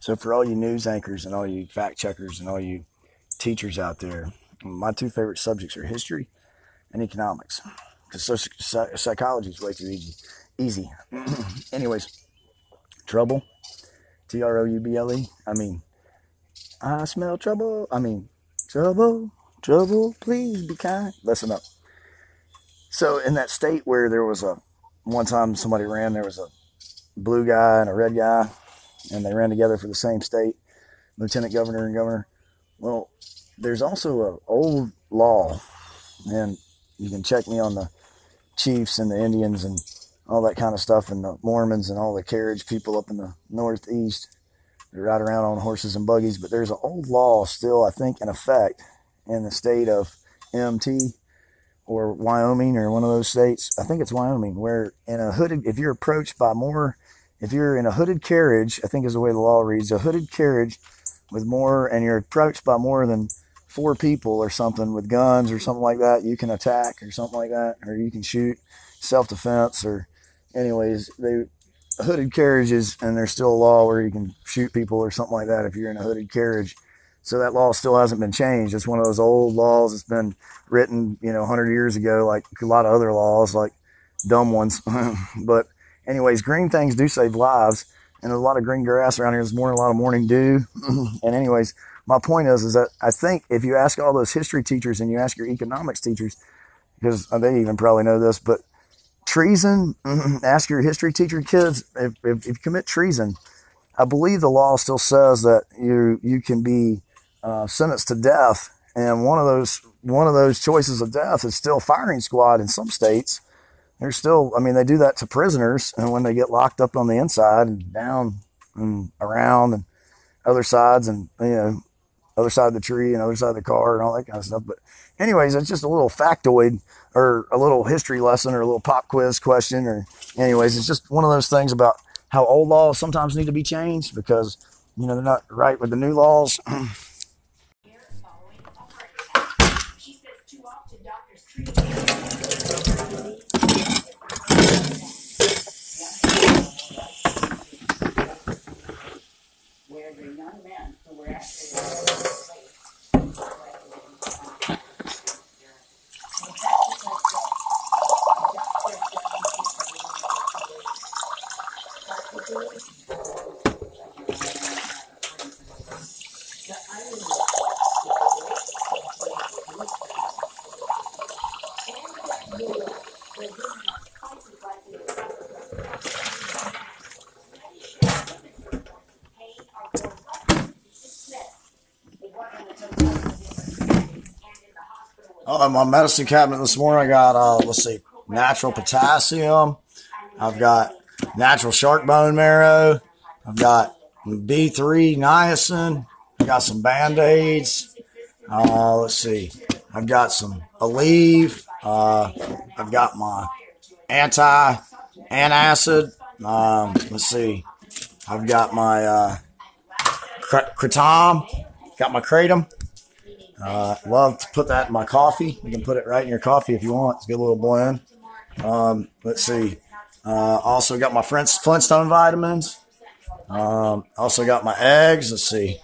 So for all you news anchors and all you fact checkers and all you teachers out there, my two favorite subjects are history and economics because so, psychology is way too easy. Easy. Anyways, trouble. T R O U B L E. I mean, I smell trouble. I mean, trouble, trouble. Please be kind. Listen up. So in that state where there was a one time somebody ran, there was a blue guy and a red guy, and they ran together for the same state, lieutenant governor and governor. Well, there's also an old law, and you can check me on the chiefs and the Indians and all that kind of stuff, and the Mormons and all the carriage people up in the Northeast. They ride around on horses and buggies, but there's an old law still, I think, in effect in the state of MT or Wyoming or one of those states. I think it's Wyoming, where in a hooded, if you're approached by more, if you're in a hooded carriage, I think is the way the law reads, a hooded carriage with more, and you're approached by more than four people or something with guns or something like that, you can attack or something like that, or you can shoot self defense or, anyways, they hooded carriages and there's still a law where you can shoot people or something like that if you're in a hooded carriage. So that law still hasn't been changed. It's one of those old laws that's been written, you know, 100 years ago, like a lot of other laws, like dumb ones. but, anyways, green things do save lives. And there's a lot of green grass around here. There's more, a lot of morning dew. and, anyways, my point is, is that I think if you ask all those history teachers and you ask your economics teachers, because they even probably know this, but treason, ask your history teacher kids, if, if, if, you commit treason, I believe the law still says that you, you can be uh, sentenced to death. And one of those, one of those choices of death is still firing squad in some states. They're still, I mean, they do that to prisoners and when they get locked up on the inside and down and around and other sides and, you know, other side of the tree and other side of the car and all that kind of stuff. But anyways, it's just a little factoid or a little history lesson or a little pop quiz question or anyways, it's just one of those things about how old laws sometimes need to be changed because, you know, they're not right with the new laws. uh, my medicine cabinet this morning. I got, uh, let's see, natural potassium. I've got natural shark bone marrow. I've got B3 niacin. I got some band aids. Uh, let's see. I've got some Aleve. Uh, I've got my anti antacid. Um, let's see. I've got my uh, kratom. Got my kratom. Uh, love to put that in my coffee. You can put it right in your coffee if you want. It's a good little blend. Um, let's see. Uh, also got my Flintstone vitamins. Um, also got my eggs. Let's see.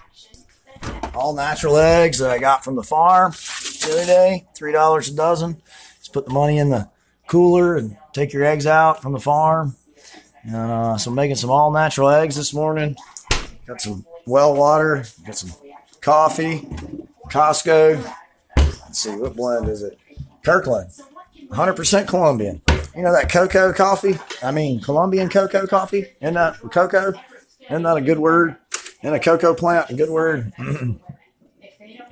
All natural eggs that I got from the farm the other day. Three dollars a dozen. Just put the money in the cooler and take your eggs out from the farm. Uh, so I'm making some all natural eggs this morning. Got some well water. Got some coffee. Costco. Let's see, what blend is it? Kirkland. 100% Colombian. You know that cocoa coffee? I mean, Colombian cocoa coffee? Isn't that cocoa? Isn't that a good word? And a cocoa plant, a good word?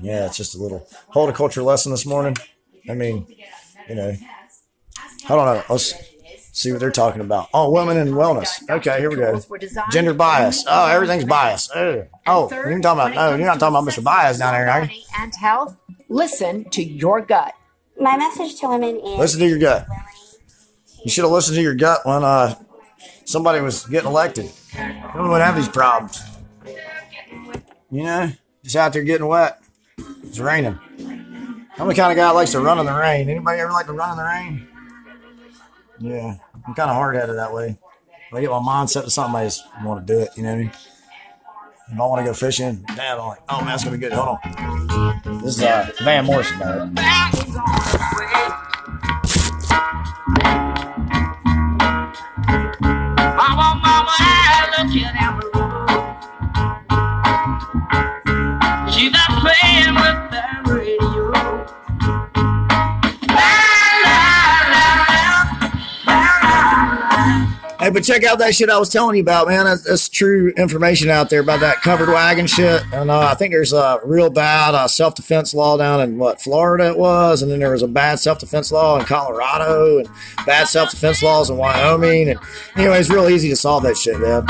yeah, it's just a little horticulture lesson this morning. I mean, you know, I don't know. Let's see what they're talking about. Oh, women and wellness. Okay, here we go. Gender bias. Oh, everything's bias. Oh, oh you're talking about no, you're not talking about Mr. Bias down there, are you? And health. Listen to your gut. My message to women is listen to your gut. You should have listened to your gut when uh, somebody was getting elected. We wouldn't have these problems. You know, just out there getting wet. It's raining. I'm the kind of guy that likes to run in the rain. Anybody ever like to run in the rain? Yeah, I'm kind of hard headed that way. I get my mind set to something, I just want to do it. You know what I mean? If I want to go fishing, Dad, I'm like, oh man, that's gonna be good. Hold on. This is uh, Van Morrison, man. But check out that shit I was telling you about, man. That's, that's true information out there about that covered wagon shit. And uh, I think there's a real bad uh, self defense law down in what Florida it was, and then there was a bad self defense law in Colorado, and bad self defense laws in Wyoming. And anyway, it's real easy to solve that shit, man.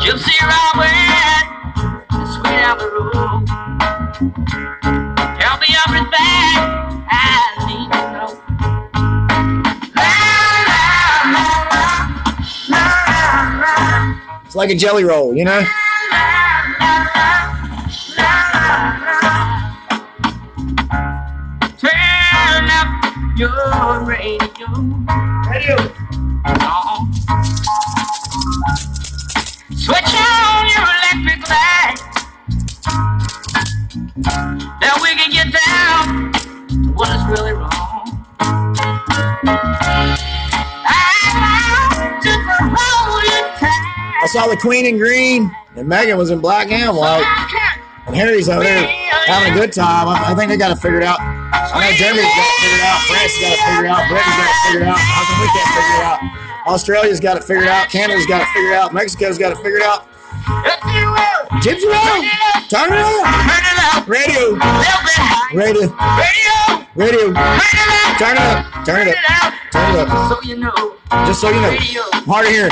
Gypsy Robin, sweet. It's like a jelly roll, you know. Turn up your radio. Radio. Saw the Queen in green, and Meghan was in black and white, and Harry's over there having a good time. I, I think they got to figure it figured out. I know Germany's got to figure it figured out. France got to figure it figured out. Britain's got it figured out. How come we can't figure it out? Australia's got to figure it figured out. Canada's got to figure it figured out. Mexico's got to figure it figured out. If you will, Gypsy roll, turn it up. turn it up. Radio, Little bit high. radio, Radio, radio. turn it up. Turn it up, turn it up, it. So you know. Just so you know, hard of hearing.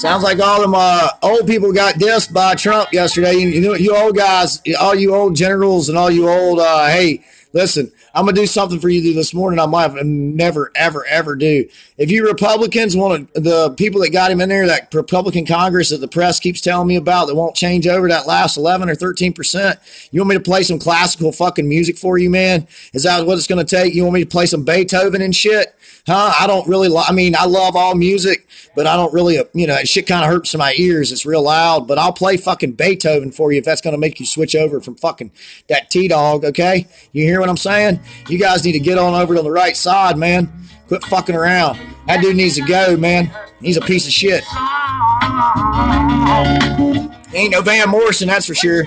Sounds like all them uh, old people got dissed by Trump yesterday. You, you you old guys, all you old generals, and all you old. Uh, hey, listen, I'm gonna do something for you this morning. I might have never, ever, ever do. If you Republicans want to, the people that got him in there, that Republican Congress that the press keeps telling me about, that won't change over that last 11 or 13 percent. You want me to play some classical fucking music for you, man? Is that what it's gonna take? You want me to play some Beethoven and shit? Huh? I don't really. Lo- I mean, I love all music, but I don't really. You know, shit kind of hurts my ears. It's real loud, but I'll play fucking Beethoven for you if that's to make you switch over from fucking that T Dog. Okay, you hear what I'm saying? You guys need to get on over to the right side, man. Quit fucking around. That dude needs to go, man. He's a piece of shit. Ain't no Van Morrison, that's for sure.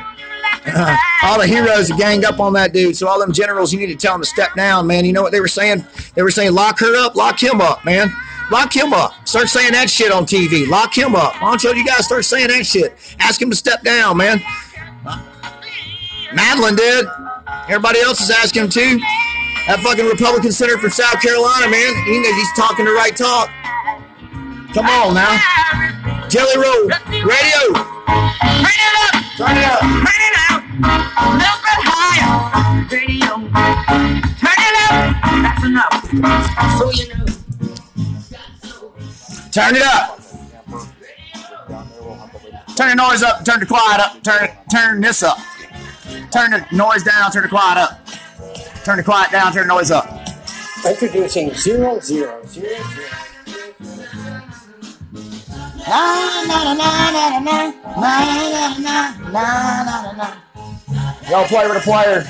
Uh-huh. all the heroes are ganged up on that dude. So all them generals, you need to tell them to step down, man. You know what they were saying? They were saying lock her up, lock him up, man. Lock him up. Start saying that shit on TV. Lock him up. Don't you guys start saying that shit? Ask him to step down, man. Uh, Madeline did. Everybody else is asking him too. That fucking Republican senator from South Carolina, man. He knows he's talking the right talk. Come on now. Jelly Roll. Radio. Turn it up. Turn it up. Turn it up. A little bit higher. Radio. Turn it up. That's enough. So you know. Turn it up. Turn the noise up. Turn the quiet up. Turn turn this up. Turn the noise down. Turn the quiet up. Turn the quiet down. Turn the noise up. Introducing zero zero zero zero. Y'all play with a player.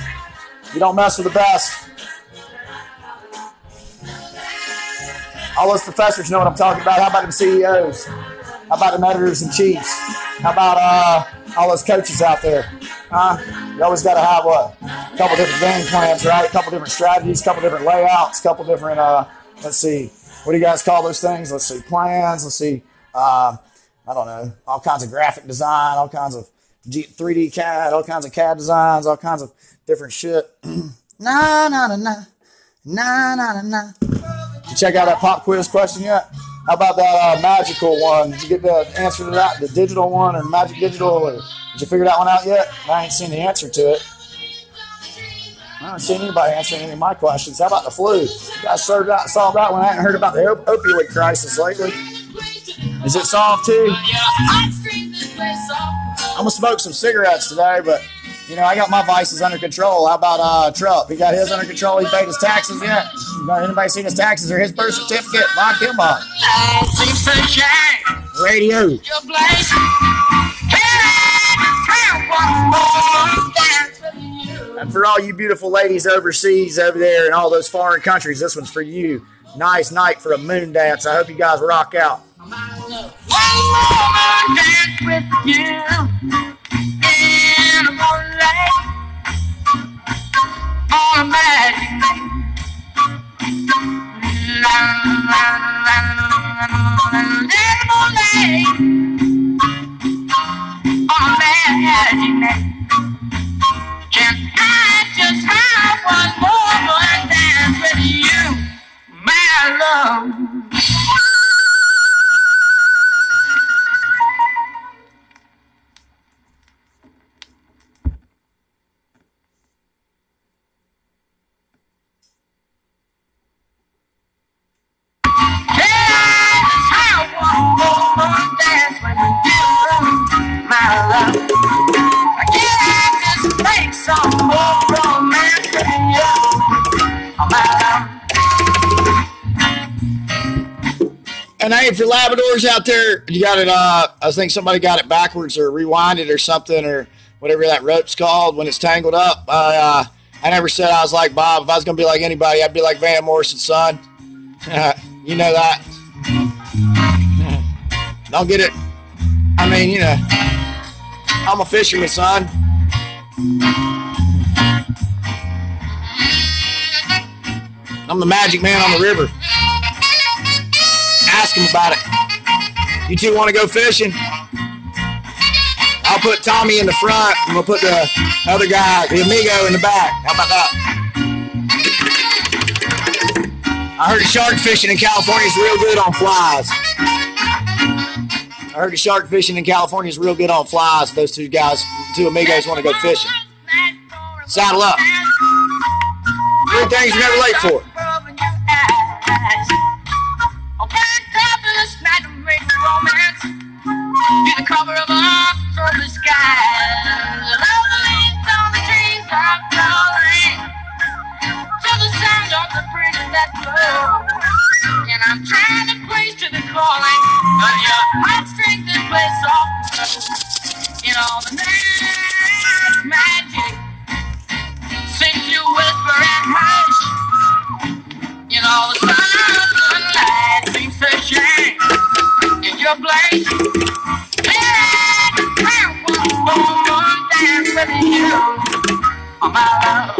You don't mess with the best. All those professors know what I'm talking about. How about them CEOs? How about the editors and chiefs? How about uh, all those coaches out there? Huh? You always got to have what? A couple different game plans, right? A couple different strategies, a couple different layouts, a couple different. Uh, let's see. What do you guys call those things? Let's see. Plans. Let's see. Uh, I don't know. All kinds of graphic design, all kinds of G- 3D CAD, all kinds of CAD designs, all kinds of different shit. nah, nah, nah, nah. Nah, nah, nah. Did you check out that pop quiz question yet? How about that uh, magical one? Did you get the answer to that? The digital one or magic digital? Or did you figure that one out yet? I ain't seen the answer to it. I haven't seen anybody answering any of my questions. How about the flu? You guys solved that, solved that one. I haven't heard about the op- opioid crisis lately. Is it solved too? I'm gonna smoke some cigarettes today, but You know, I got my vices under control. How about uh, Trump? He got his under control. He paid his taxes yet? Anybody seen his taxes or his birth certificate? Lock him up. Radio. And for all you beautiful ladies overseas over there in all those foreign countries, this one's for you. Nice night for a moon dance. I hope you guys rock out. One more dance with you magic night. Night. I just one more dance with you, my love? Hey, if you're Labradors out there, you got it. Uh, I think somebody got it backwards or rewinded or something or whatever that rope's called when it's tangled up. I uh, I never said I was like Bob. If I was gonna be like anybody, I'd be like Van Morrison's son. you know that. Don't get it. I mean, you know, I'm a fisherman, son. I'm the magic man on the river. Ask him about it. You two want to go fishing? I'll put Tommy in the front, and we'll put the other guy, the amigo, in the back. How about that? I heard shark fishing in California is real good on flies. I heard shark fishing in California is real good on flies. Those two guys, two amigos, want to go fishing. Saddle up. Three things you're never late for. And I'm trying to place to the calling of your heartstrings that play soft. In all the night magic, seems you whisper and hush. In all the sunlight, seems to shine in your place. Yeah, I want more dance with you, oh my love.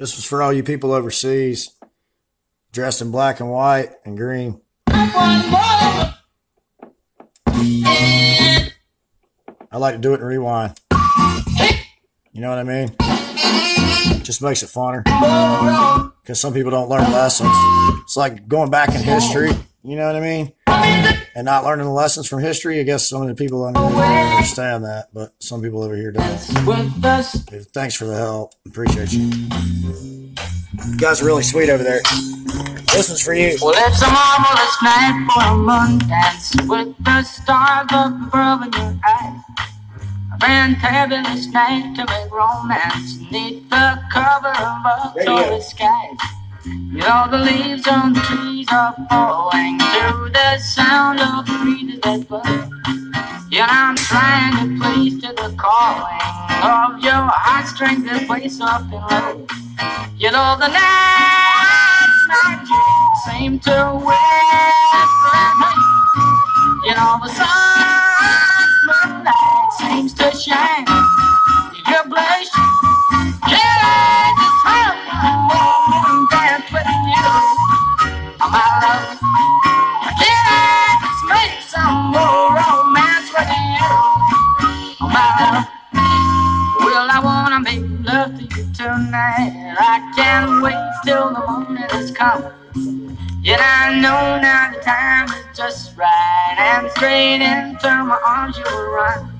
This was for all you people overseas, dressed in black and white and green. I like to do it in rewind. You know what I mean? Just makes it funner. Because some people don't learn lessons. It's like going back in history. You know what I mean? And not learning the lessons from history. I guess some of the people don't understand that, but some people over here don't. Thanks for the help. Appreciate you. You guys are really sweet over there. This one's for you. Well, it's a marvelous night for a moon dance with the stars up above in your eyes. A fantabulous night to make romance neath the cover of a October skies. You know the leaves on the trees are falling to the sound of the breezes that blow. Yet I'm trying to please to the calling of your heartstrings that place up and low. You know the night's magic seem to and straight into my arms you will run.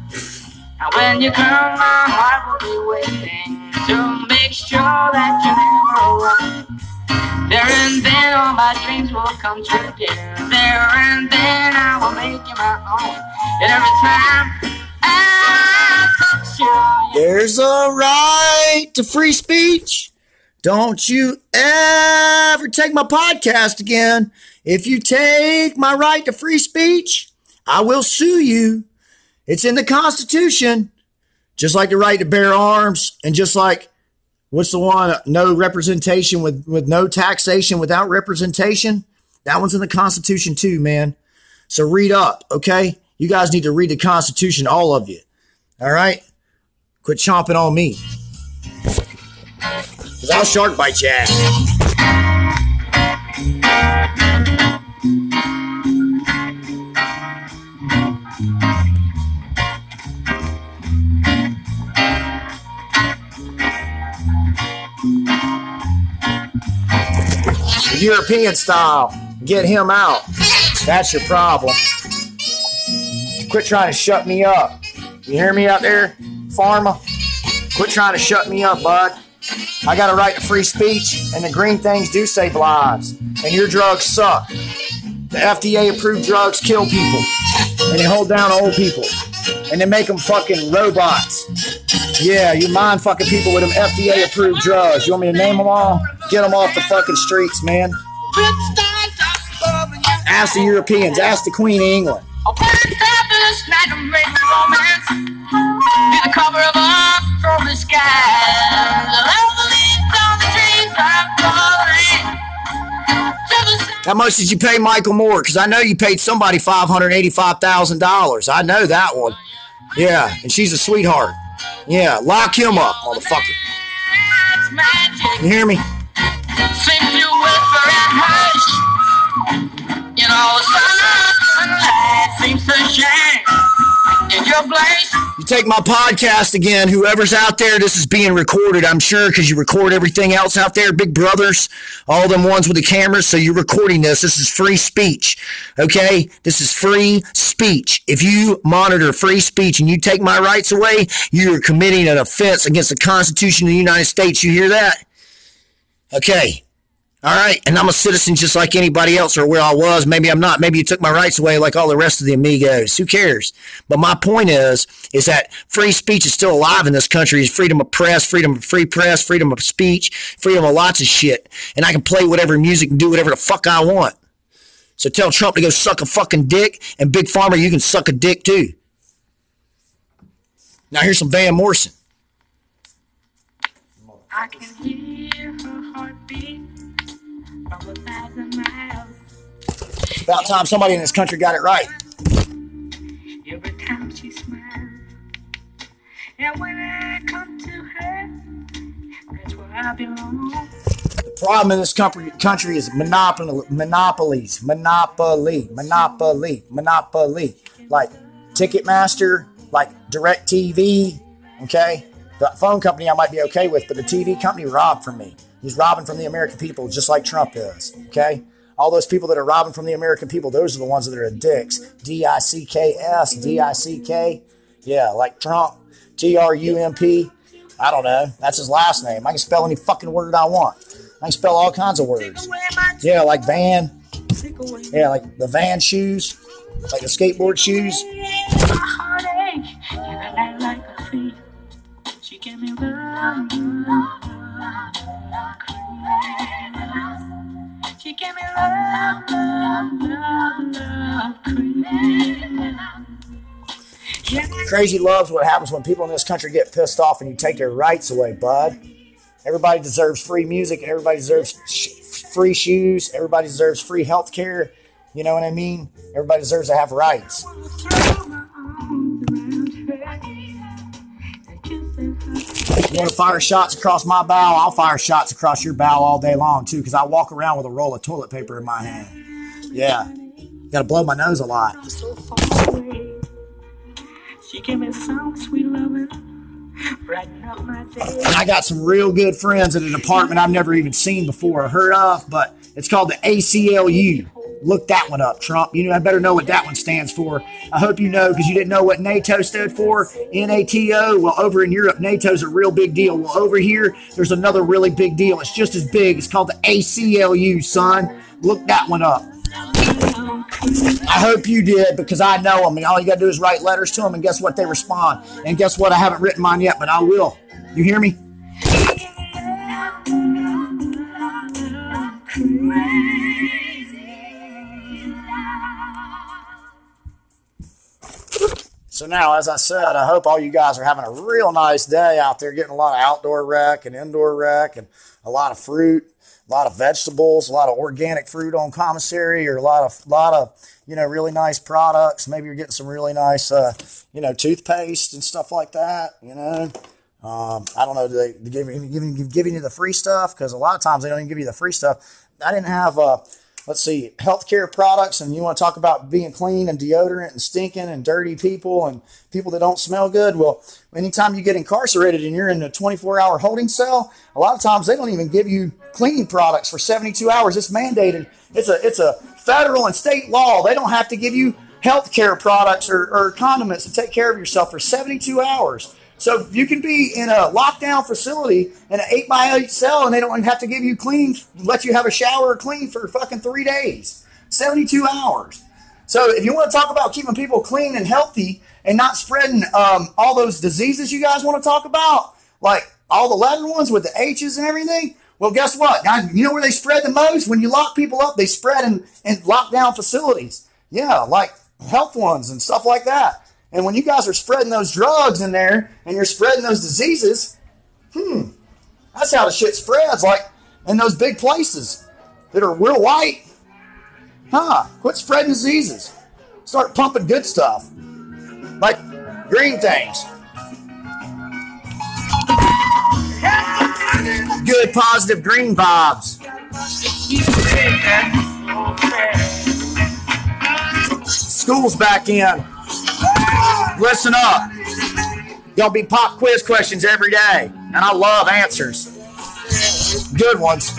And when you come, my heart will be waiting to make sure that you never run. There and then all my dreams will come true, dear. There and then I will make you my own. And every time There's a right to free speech. Don't you ever take my podcast again. If you take my right to free speech, I will sue you. It's in the Constitution, just like the right to bear arms, and just like what's the one? No representation with with no taxation without representation. That one's in the Constitution too, man. So read up, okay? You guys need to read the Constitution, all of you. All right? Quit chomping on me. Cause I'll shark bite ass. European style. Get him out. That's your problem. Quit trying to shut me up. You hear me out there, Pharma? Quit trying to shut me up, bud. I got a right to free speech, and the green things do save lives. And your drugs suck. The FDA approved drugs kill people, and they hold down old people, and they make them fucking robots. Yeah, you mind fucking people with them FDA approved drugs. You want me to name them all? Get them off the fucking streets, man. Ask the Europeans, ask the Queen of England. How much did you pay Michael Moore? Because I know you paid somebody five hundred eighty-five thousand dollars. I know that one. Yeah, and she's a sweetheart. Yeah, lock him up, motherfucker. You hear me? Whisper and hush. You know, sunlight seems to shine in your place. You take my podcast again. Whoever's out there, this is being recorded, I'm sure, because you record everything else out there, big brothers, all them ones with the cameras. So you're recording this. This is free speech. Okay? This is free speech. If you monitor free speech and you take my rights away, you are committing an offense against the Constitution of the United States. You hear that? Okay. All right. And I'm a citizen just like anybody else or where I was. Maybe I'm not. Maybe you took my rights away like all the rest of the amigos. Who cares? But my point is, is that free speech is still alive in this country. It's freedom of press, freedom of free press, freedom of speech, freedom of lots of shit. And I can play whatever music and do whatever the fuck I want. So tell Trump to go suck a fucking dick and Big Pharma, you can suck a dick too. Now here's some Van Morrison. I can hear heartbeat from a thousand miles. About time somebody in this country got it right. Every time she smiles. And when I come to her, that's where I belong. The problem in this country, country is monopoly, monopolies, monopoly, monopoly, monopoly. Like Ticketmaster, like Direct TV, okay? The phone company I might be okay with, but the TV company robbed from me. He's robbing from the American people just like Trump is, okay? All those people that are robbing from the American people, those are the ones that are dicks. D I C K S, D I C K. Yeah, like Trump, T R U M P. I don't know. That's his last name. I can spell any fucking word I want. I can spell all kinds of words. Yeah, like van. Yeah, like the van shoes, like the skateboard shoes. She She gave me love, love, love, love, crazy. Crazy love's what happens when people in this country get pissed off and you take their rights away, bud. Everybody deserves free music everybody deserves sh- free shoes. Everybody deserves free health care. You know what I mean? Everybody deserves to have rights. Want to fire shots across my bow? I'll fire shots across your bow all day long, too, because I walk around with a roll of toilet paper in my hand. Yeah. Got to blow my nose a lot. So far away. She gave me some sweet loving, brighten up my day. And I got some real good friends at a department I've never even seen before or heard of, but it's called the ACLU. Look that one up, Trump. You know, I better know what that one stands for. I hope you know because you didn't know what NATO stood for. NATO. Well, over in Europe, NATO's a real big deal. Well, over here, there's another really big deal. It's just as big. It's called the ACLU, son. Look that one up. I hope you did because I know them, and all you got to do is write letters to them, and guess what? They respond. And guess what? I haven't written mine yet, but I will. You hear me? So now, as I said, I hope all you guys are having a real nice day out there, getting a lot of outdoor rec and indoor rec, and a lot of fruit, a lot of vegetables, a lot of organic fruit on commissary, or a lot of lot of you know really nice products. Maybe you're getting some really nice uh, you know toothpaste and stuff like that. You know, um, I don't know. Do they, give, giving giving you the free stuff? Because a lot of times they don't even give you the free stuff. I didn't have, uh, let's see, healthcare products, and you want to talk about being clean and deodorant and stinking and dirty people and people that don't smell good. Well, anytime you get incarcerated and you're in a 24 hour holding cell, a lot of times they don't even give you cleaning products for 72 hours. It's mandated. It's a it's a federal and state law. They don't have to give you healthcare products or, or condiments to take care of yourself for 72 hours. So you can be in a lockdown facility in an eight by eight cell, and they don't have to give you clean, let you have a shower or clean for fucking three days, seventy-two hours. So if you want to talk about keeping people clean and healthy and not spreading um, all those diseases you guys want to talk about, like all the leather ones with the H's and everything, well, guess what? Now, you know where they spread the most? When you lock people up, they spread in, in lockdown facilities. Yeah, like health ones and stuff like that. And when you guys are spreading those drugs in there and you're spreading those diseases, hmm, that's how the shit spreads. Like in those big places that are real white. Huh, quit spreading diseases. Start pumping good stuff. Like green things. Good, positive green vibes. School's back in. Listen up. Gonna be pop quiz questions every day, and I love answers. Good ones.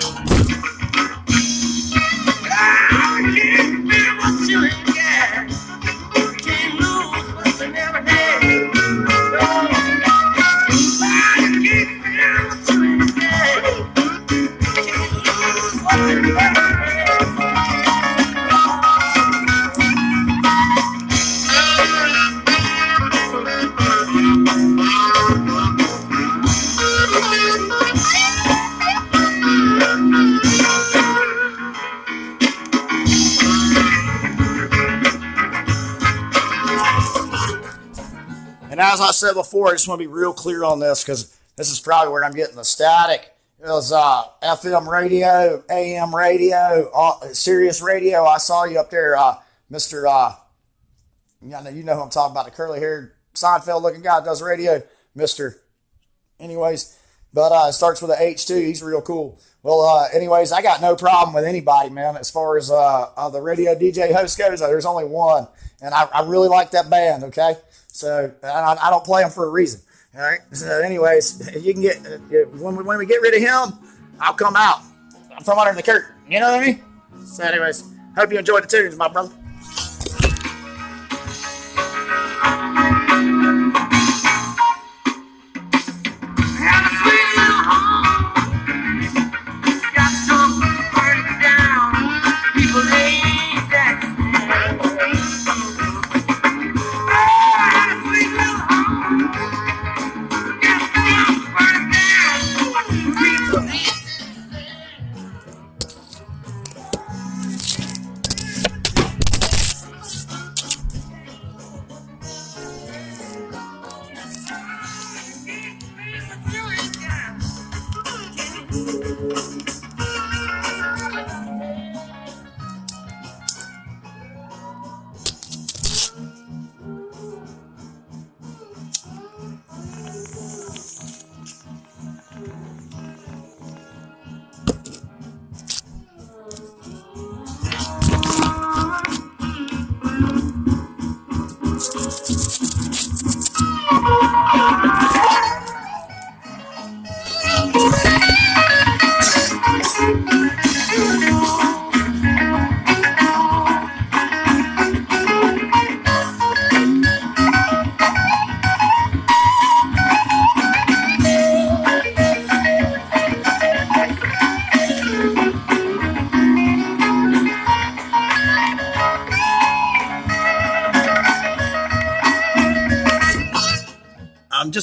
Said before, I just want to be real clear on this because this is probably where I'm getting the static. It was uh, FM radio, AM radio, uh, Sirius radio. I saw you up there, uh, Mr. Uh, you know, you know who I'm talking about, the curly haired Seinfeld looking guy does radio, Mr. Anyways, but uh, it starts with a H too. He's real cool. Well, uh, anyways, I got no problem with anybody, man. As far as uh, uh, the radio DJ host goes, there's only one, and I, I really like that band. Okay, so I, I don't play them for a reason. All right. So, anyways, you can get uh, when we, when we get rid of him, I'll come out I'm from under the curtain. You know what I mean? So, anyways, hope you enjoyed the tunes, my brother.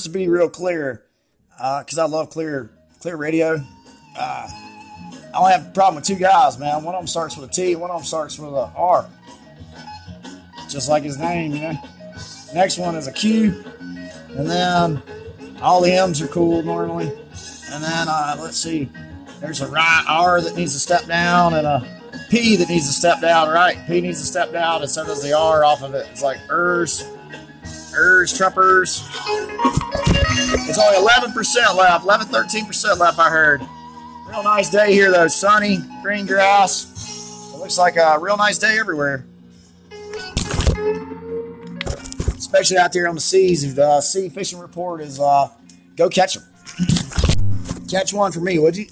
Be real clear, because I love clear clear radio. Uh, I only have a problem with two guys, man. One of them starts with a T, one of them starts with a R. Just like his name, you know. Next one is a Q, and then all the M's are cool normally. And then uh, let's see, there's a right R that needs to step down, and a P that needs to step down. Right, P needs to step down, and so does the R off of it. It's like ers, ers, truppers. It's only 11% left, 11, 13% left. I heard. Real nice day here though, sunny, green grass. It looks like a real nice day everywhere. Especially out there on the seas. The sea fishing report is uh, go catch them. Catch one for me, would you?